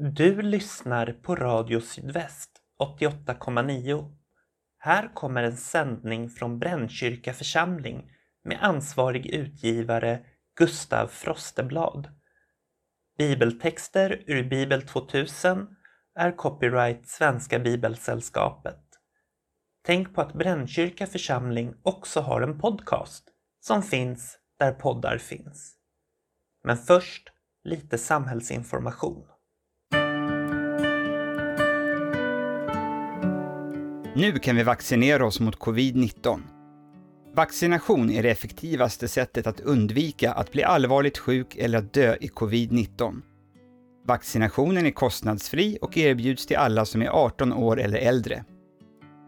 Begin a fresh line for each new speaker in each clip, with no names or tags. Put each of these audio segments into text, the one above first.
Du lyssnar på Radio Sydväst 88,9. Här kommer en sändning från Brännkyrka församling med ansvarig utgivare Gustav Frosteblad. Bibeltexter ur Bibel 2000 är copyright Svenska Bibelsällskapet. Tänk på att Brännkyrka församling också har en podcast som finns där poddar finns. Men först lite samhällsinformation.
Nu kan vi vaccinera oss mot covid-19. Vaccination är det effektivaste sättet att undvika att bli allvarligt sjuk eller att dö i covid-19. Vaccinationen är kostnadsfri och erbjuds till alla som är 18 år eller äldre.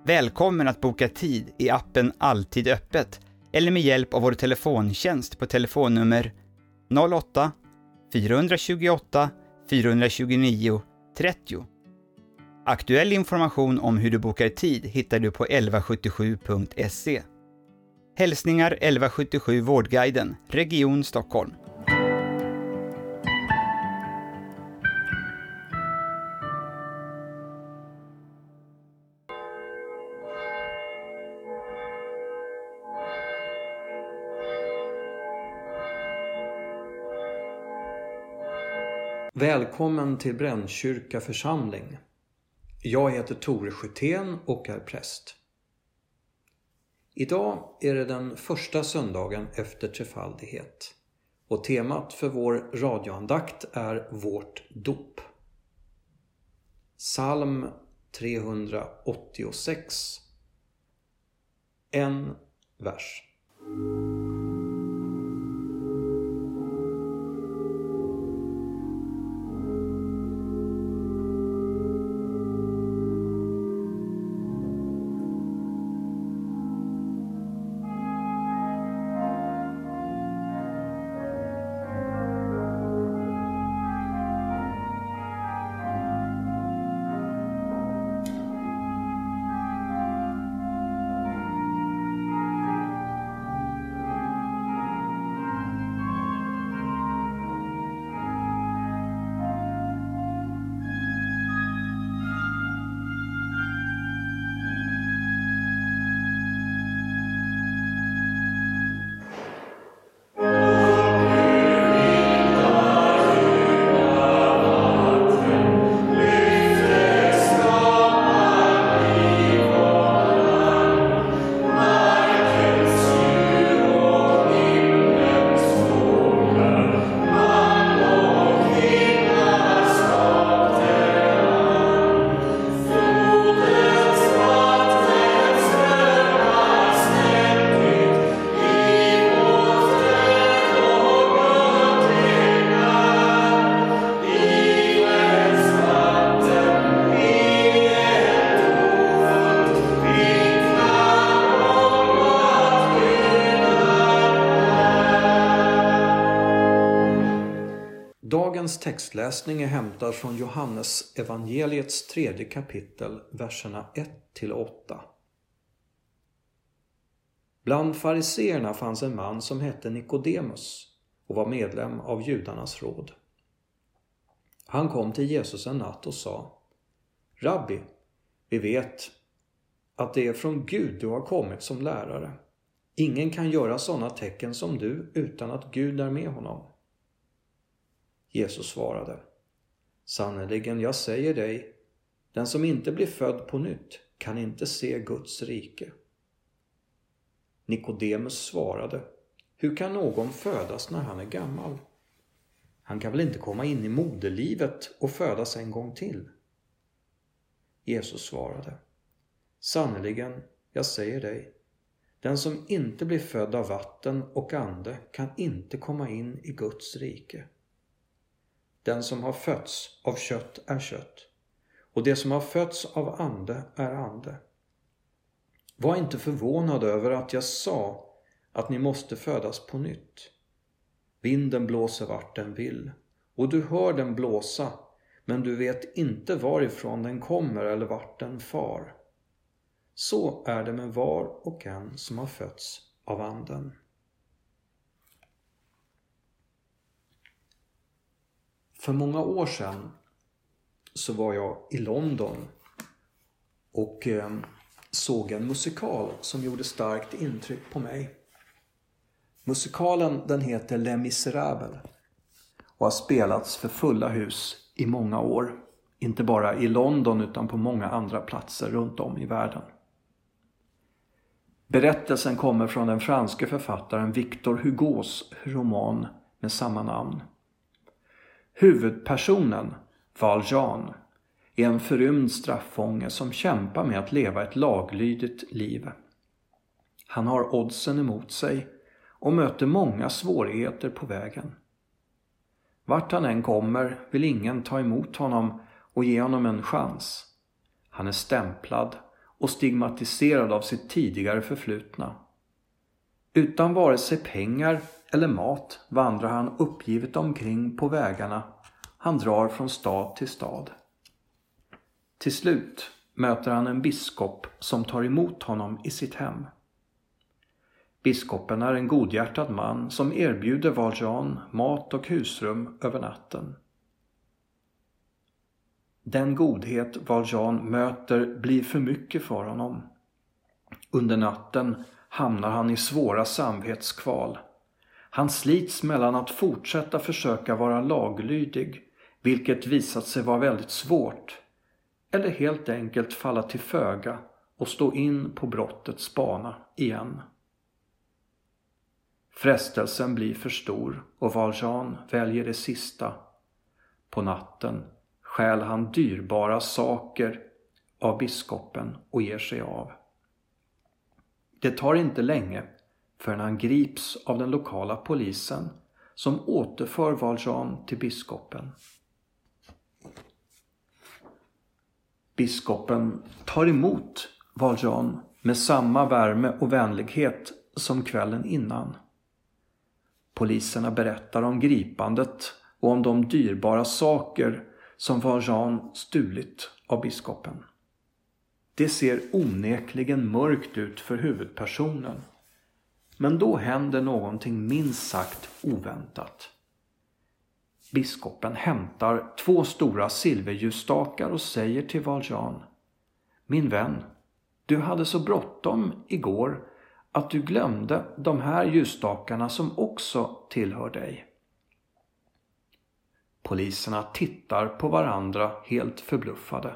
Välkommen att boka tid i appen Alltid öppet eller med hjälp av vår telefontjänst på telefonnummer 08 428 429 30. Aktuell information om hur du bokar tid hittar du på 1177.se. Hälsningar 1177 Vårdguiden, Region Stockholm.
Välkommen till Brännkyrka församling. Jag heter Tore Schytén och är präst. Idag är det den första söndagen efter trefaldighet och temat för vår radioandakt är Vårt dop. Psalm 386 En vers. Textläsning är hämtad från Johannes evangeliets tredje kapitel, verserna 1-8. Bland fariseerna fanns en man som hette Nikodemus och var medlem av judarnas råd. Han kom till Jesus en natt och sa Rabbi, vi vet att det är från Gud du har kommit som lärare. Ingen kan göra sådana tecken som du utan att Gud är med honom. Jesus svarade Sannerligen, jag säger dig, den som inte blir född på nytt kan inte se Guds rike. Nikodemus svarade Hur kan någon födas när han är gammal? Han kan väl inte komma in i moderlivet och födas en gång till? Jesus svarade Sannerligen, jag säger dig, den som inte blir född av vatten och ande kan inte komma in i Guds rike. Den som har fötts av kött är kött och det som har fötts av ande är ande. Var inte förvånad över att jag sa att ni måste födas på nytt. Vinden blåser vart den vill och du hör den blåsa men du vet inte varifrån den kommer eller vart den far. Så är det med var och en som har fötts av anden. För många år sedan så var jag i London och ehm, såg en musikal som gjorde starkt intryck på mig. Musikalen den heter Les Misérables och har spelats för fulla hus i många år. Inte bara i London utan på många andra platser runt om i världen. Berättelsen kommer från den franske författaren Victor Hugos roman med samma namn. Huvudpersonen, Valjean, är en förrymd straffånge som kämpar med att leva ett laglydigt liv. Han har oddsen emot sig och möter många svårigheter på vägen. Vart han än kommer vill ingen ta emot honom och ge honom en chans. Han är stämplad och stigmatiserad av sitt tidigare förflutna. Utan vare sig pengar eller mat vandrar han uppgivet omkring på vägarna. Han drar från stad till stad. Till slut möter han en biskop som tar emot honom i sitt hem. Biskopen är en godhjärtad man som erbjuder Valjean mat och husrum över natten. Den godhet Valjean möter blir för mycket för honom. Under natten hamnar han i svåra samvetskval. Han slits mellan att fortsätta försöka vara laglydig, vilket visat sig vara väldigt svårt, eller helt enkelt falla till föga och stå in på brottets bana igen. Frestelsen blir för stor och Valjean väljer det sista. På natten stjäl han dyrbara saker av biskopen och ger sig av. Det tar inte länge förrän han grips av den lokala polisen som återför Valjean till biskopen. Biskopen tar emot Valjean med samma värme och vänlighet som kvällen innan. Poliserna berättar om gripandet och om de dyrbara saker som Valjean stulit av biskopen. Det ser onekligen mörkt ut för huvudpersonen. Men då händer någonting minst sagt oväntat. Biskopen hämtar två stora silverljusstakar och säger till Valjean Min vän, du hade så bråttom igår att du glömde de här ljusstakarna som också tillhör dig. Poliserna tittar på varandra helt förbluffade.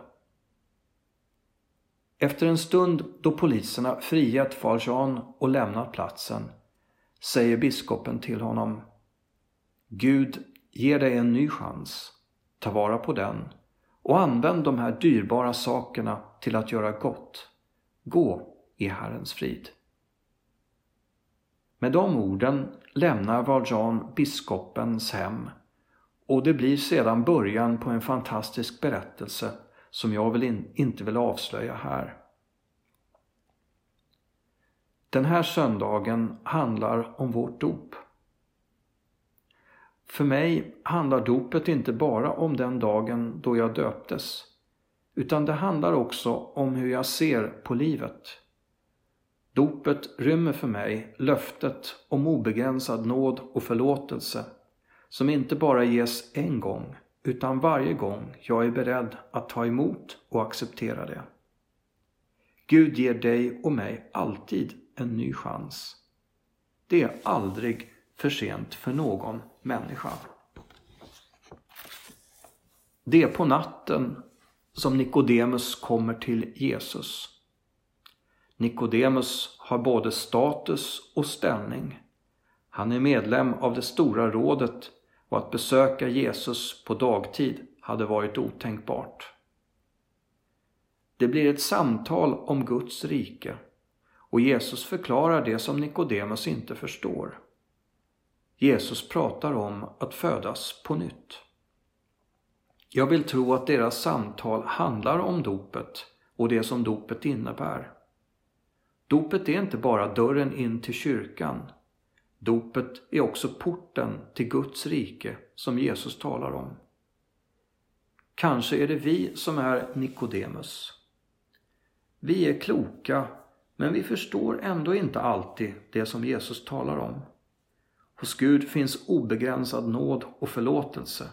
Efter en stund då poliserna friat Valjean och lämnat platsen säger biskopen till honom Gud ger dig en ny chans. Ta vara på den och använd de här dyrbara sakerna till att göra gott. Gå i Herrens frid. Med de orden lämnar Valjean biskopens hem och det blir sedan början på en fantastisk berättelse som jag vill in, inte vill avslöja här. Den här söndagen handlar om vårt dop. För mig handlar dopet inte bara om den dagen då jag döptes, utan det handlar också om hur jag ser på livet. Dopet rymmer för mig löftet om obegränsad nåd och förlåtelse som inte bara ges en gång utan varje gång jag är beredd att ta emot och acceptera det. Gud ger dig och mig alltid en ny chans. Det är aldrig för sent för någon människa. Det är på natten som Nikodemus kommer till Jesus. Nikodemus har både status och ställning. Han är medlem av det stora rådet och att besöka Jesus på dagtid hade varit otänkbart. Det blir ett samtal om Guds rike och Jesus förklarar det som Nikodemus inte förstår. Jesus pratar om att födas på nytt. Jag vill tro att deras samtal handlar om dopet och det som dopet innebär. Dopet är inte bara dörren in till kyrkan Dopet är också porten till Guds rike som Jesus talar om. Kanske är det vi som är Nikodemus. Vi är kloka, men vi förstår ändå inte alltid det som Jesus talar om. Hos Gud finns obegränsad nåd och förlåtelse.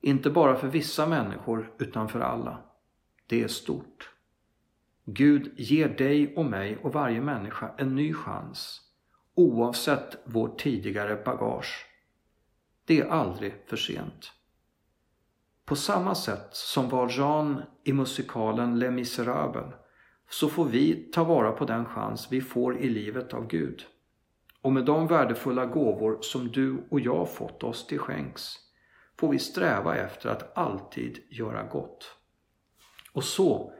Inte bara för vissa människor utan för alla. Det är stort. Gud ger dig och mig och varje människa en ny chans oavsett vårt tidigare bagage. Det är aldrig för sent. På samma sätt som var Jean i musikalen Les Misérables så får vi ta vara på den chans vi får i livet av Gud. Och med de värdefulla gåvor som du och jag fått oss till skänks får vi sträva efter att alltid göra gott. Och så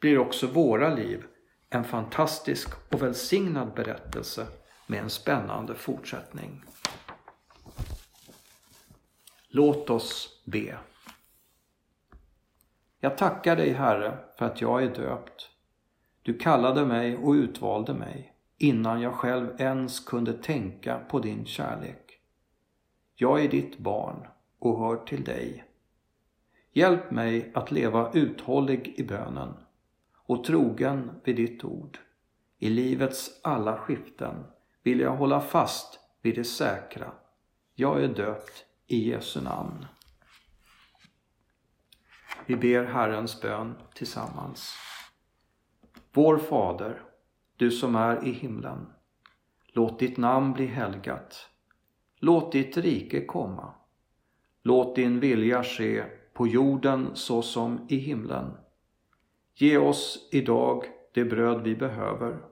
blir också våra liv en fantastisk och välsignad berättelse med en spännande fortsättning. Låt oss be. Jag tackar dig Herre för att jag är döpt. Du kallade mig och utvalde mig innan jag själv ens kunde tänka på din kärlek. Jag är ditt barn och hör till dig. Hjälp mig att leva uthållig i bönen och trogen vid ditt ord. I livets alla skiften vill jag hålla fast vid det säkra. Jag är döpt i Jesu namn. Vi ber Herrens bön tillsammans. Vår Fader, du som är i himlen. Låt ditt namn bli helgat. Låt ditt rike komma. Låt din vilja ske på jorden så som i himlen. Ge oss idag det bröd vi behöver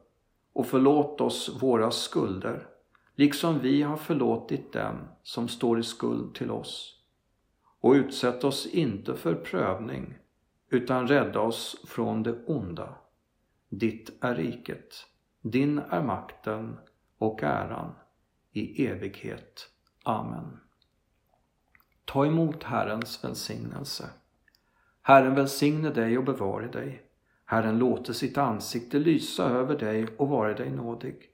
och förlåt oss våra skulder liksom vi har förlåtit dem som står i skuld till oss. Och utsätt oss inte för prövning utan rädda oss från det onda. Ditt är riket, din är makten och äran i evighet. Amen. Ta emot Herrens välsignelse. Herren välsigne dig och bevare dig. Herren låter sitt ansikte lysa över dig och vare dig nådig.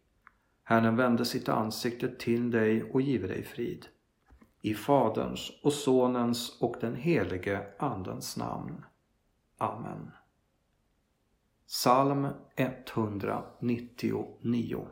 Herren vände sitt ansikte till dig och give dig frid. I Faderns och Sonens och den helige Andens namn. Amen. Psalm 199